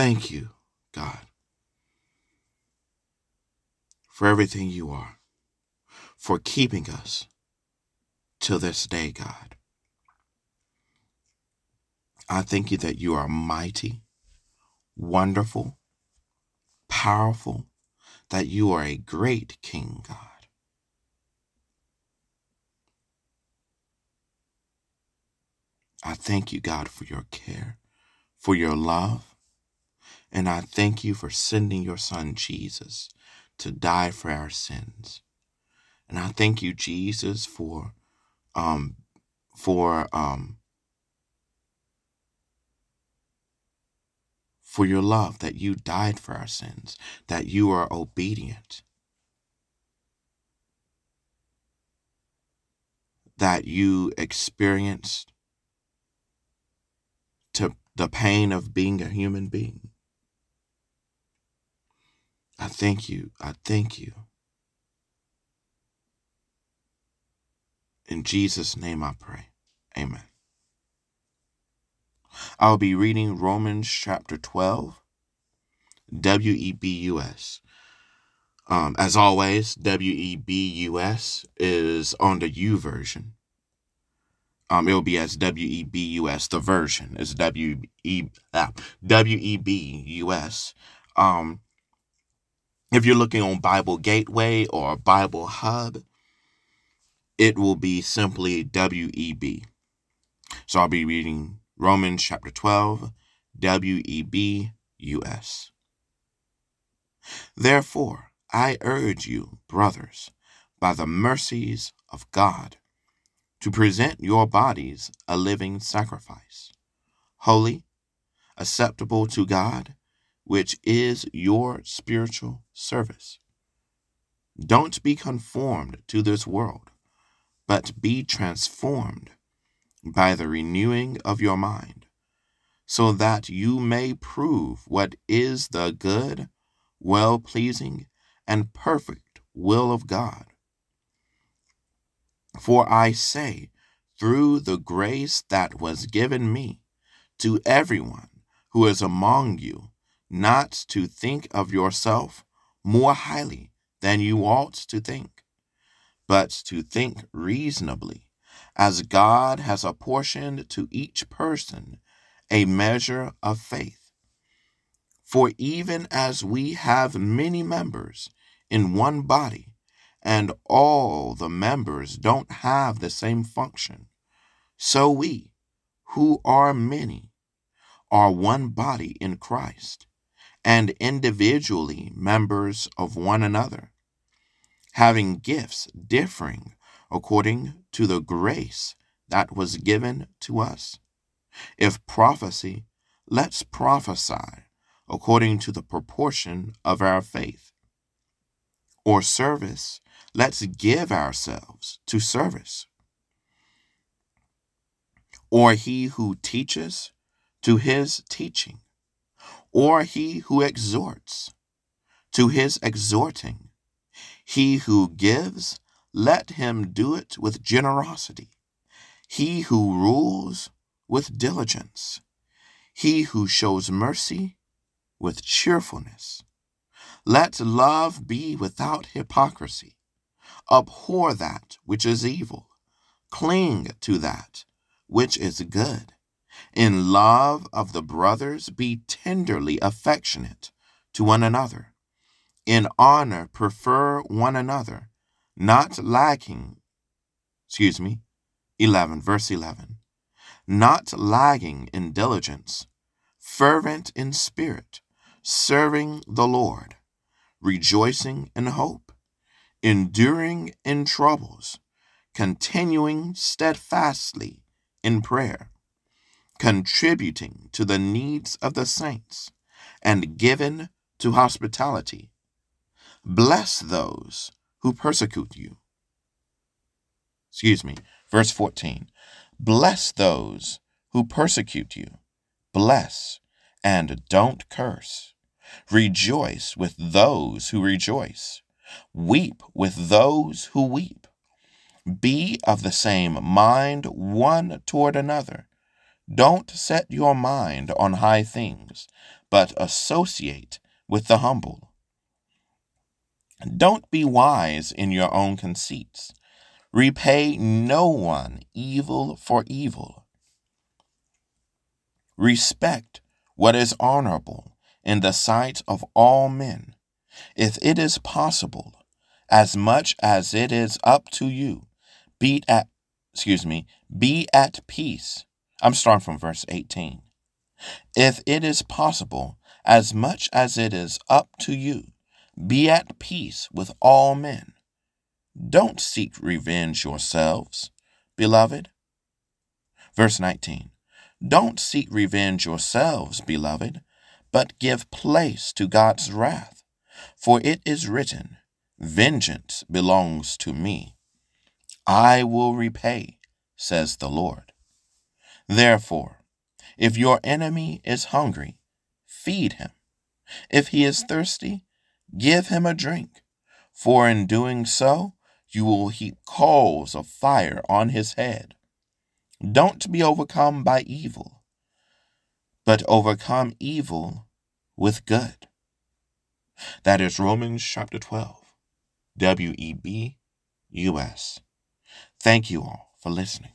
Thank you, God, for everything you are, for keeping us till this day, God. I thank you that you are mighty, wonderful, powerful, that you are a great King, God. I thank you, God, for your care, for your love, and I thank you for sending your son Jesus to die for our sins. And I thank you, Jesus, for um for um for your love that you died for our sins, that you are obedient, that you experienced to the pain of being a human being. I thank you. I thank you. In Jesus' name I pray. Amen. I'll be reading Romans chapter 12, WEBUS. Um, as always, WEBUS is on the YouVersion. Um, it will be as WEBUS. The version is W E ah, WEBUS. Um, if you're looking on Bible Gateway or Bible Hub, it will be simply WEB. So I'll be reading Romans chapter 12, WEBUS. Therefore, I urge you, brothers, by the mercies of God, to present your bodies a living sacrifice, holy, acceptable to God, which is your spiritual service. Don't be conformed to this world, but be transformed by the renewing of your mind, so that you may prove what is the good, well pleasing, and perfect will of God. For I say, through the grace that was given me, to everyone who is among you, not to think of yourself more highly than you ought to think, but to think reasonably, as God has apportioned to each person a measure of faith. For even as we have many members in one body, and all the members don't have the same function, so we, who are many, are one body in Christ, and individually members of one another, having gifts differing according to the grace that was given to us. If prophecy, let's prophesy according to the proportion of our faith. Or service, let's give ourselves to service. Or he who teaches, to his teaching. Or he who exhorts, to his exhorting. He who gives, let him do it with generosity. He who rules, with diligence. He who shows mercy, with cheerfulness. Let love be without hypocrisy. Abhor that which is evil. Cling to that which is good. In love of the brothers, be tenderly affectionate to one another. In honor, prefer one another, not lacking, excuse me, 11, verse 11, not lagging in diligence, fervent in spirit, serving the Lord, rejoicing in hope, enduring in troubles, continuing steadfastly in prayer, contributing to the needs of the saints, and given to hospitality. Bless those who persecute you. Excuse me, verse 14. Bless those who persecute you. Bless and don't curse. Rejoice with those who rejoice. Weep with those who weep. Be of the same mind one toward another. Don't set your mind on high things, but associate with the humble. Don't be wise in your own conceits. Repay no one evil for evil. Respect what is honorable in the sight of all men, if it is possible, as much as it is up to you. Be at excuse me, be at peace. I'm starting from verse 18. If it is possible, as much as it is up to you, be at peace with all men. Don't seek revenge yourselves, beloved. Verse 19 Don't seek revenge yourselves, beloved, but give place to God's wrath. For it is written, Vengeance belongs to me. I will repay, says the Lord. Therefore, if your enemy is hungry, feed him. If he is thirsty, give him a drink. For in doing so, you will heap coals of fire on his head. Don't be overcome by evil, but overcome evil with good. That is Romans chapter 12, W E B U S. Thank you all for listening.